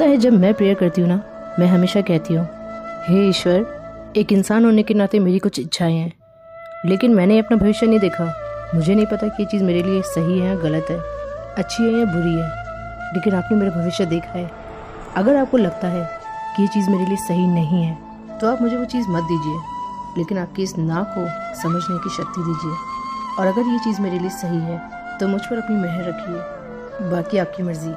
पता है जब मैं प्रेयर करती हूँ ना, मैं हमेशा कहती हूँ, हे ईश्वर, एक इंसान होने के नाते मेरी कुछ इच्छाएँ हैं, लेकिन मैंने अपना भविष्य नहीं देखा। मुझे नहीं पता कि ये चीज़ मेरे लिए सही है या गलत है, अच्छी है या बुरी है, लेकिन आपने मेरा भविष्य देखा है। अगर आपको लगता है कि ये चीज़ मेरे लिए सही नहीं है तो आप मुझे वो चीज़ मत दीजिए, लेकिन आपकी इस ना को समझने की शक्ति दीजिए। और अगर ये चीज़ मेरे लिए सही है तो मुझ पर अपनी मेहर रखिए, बाकी आपकी मर्ज़ी।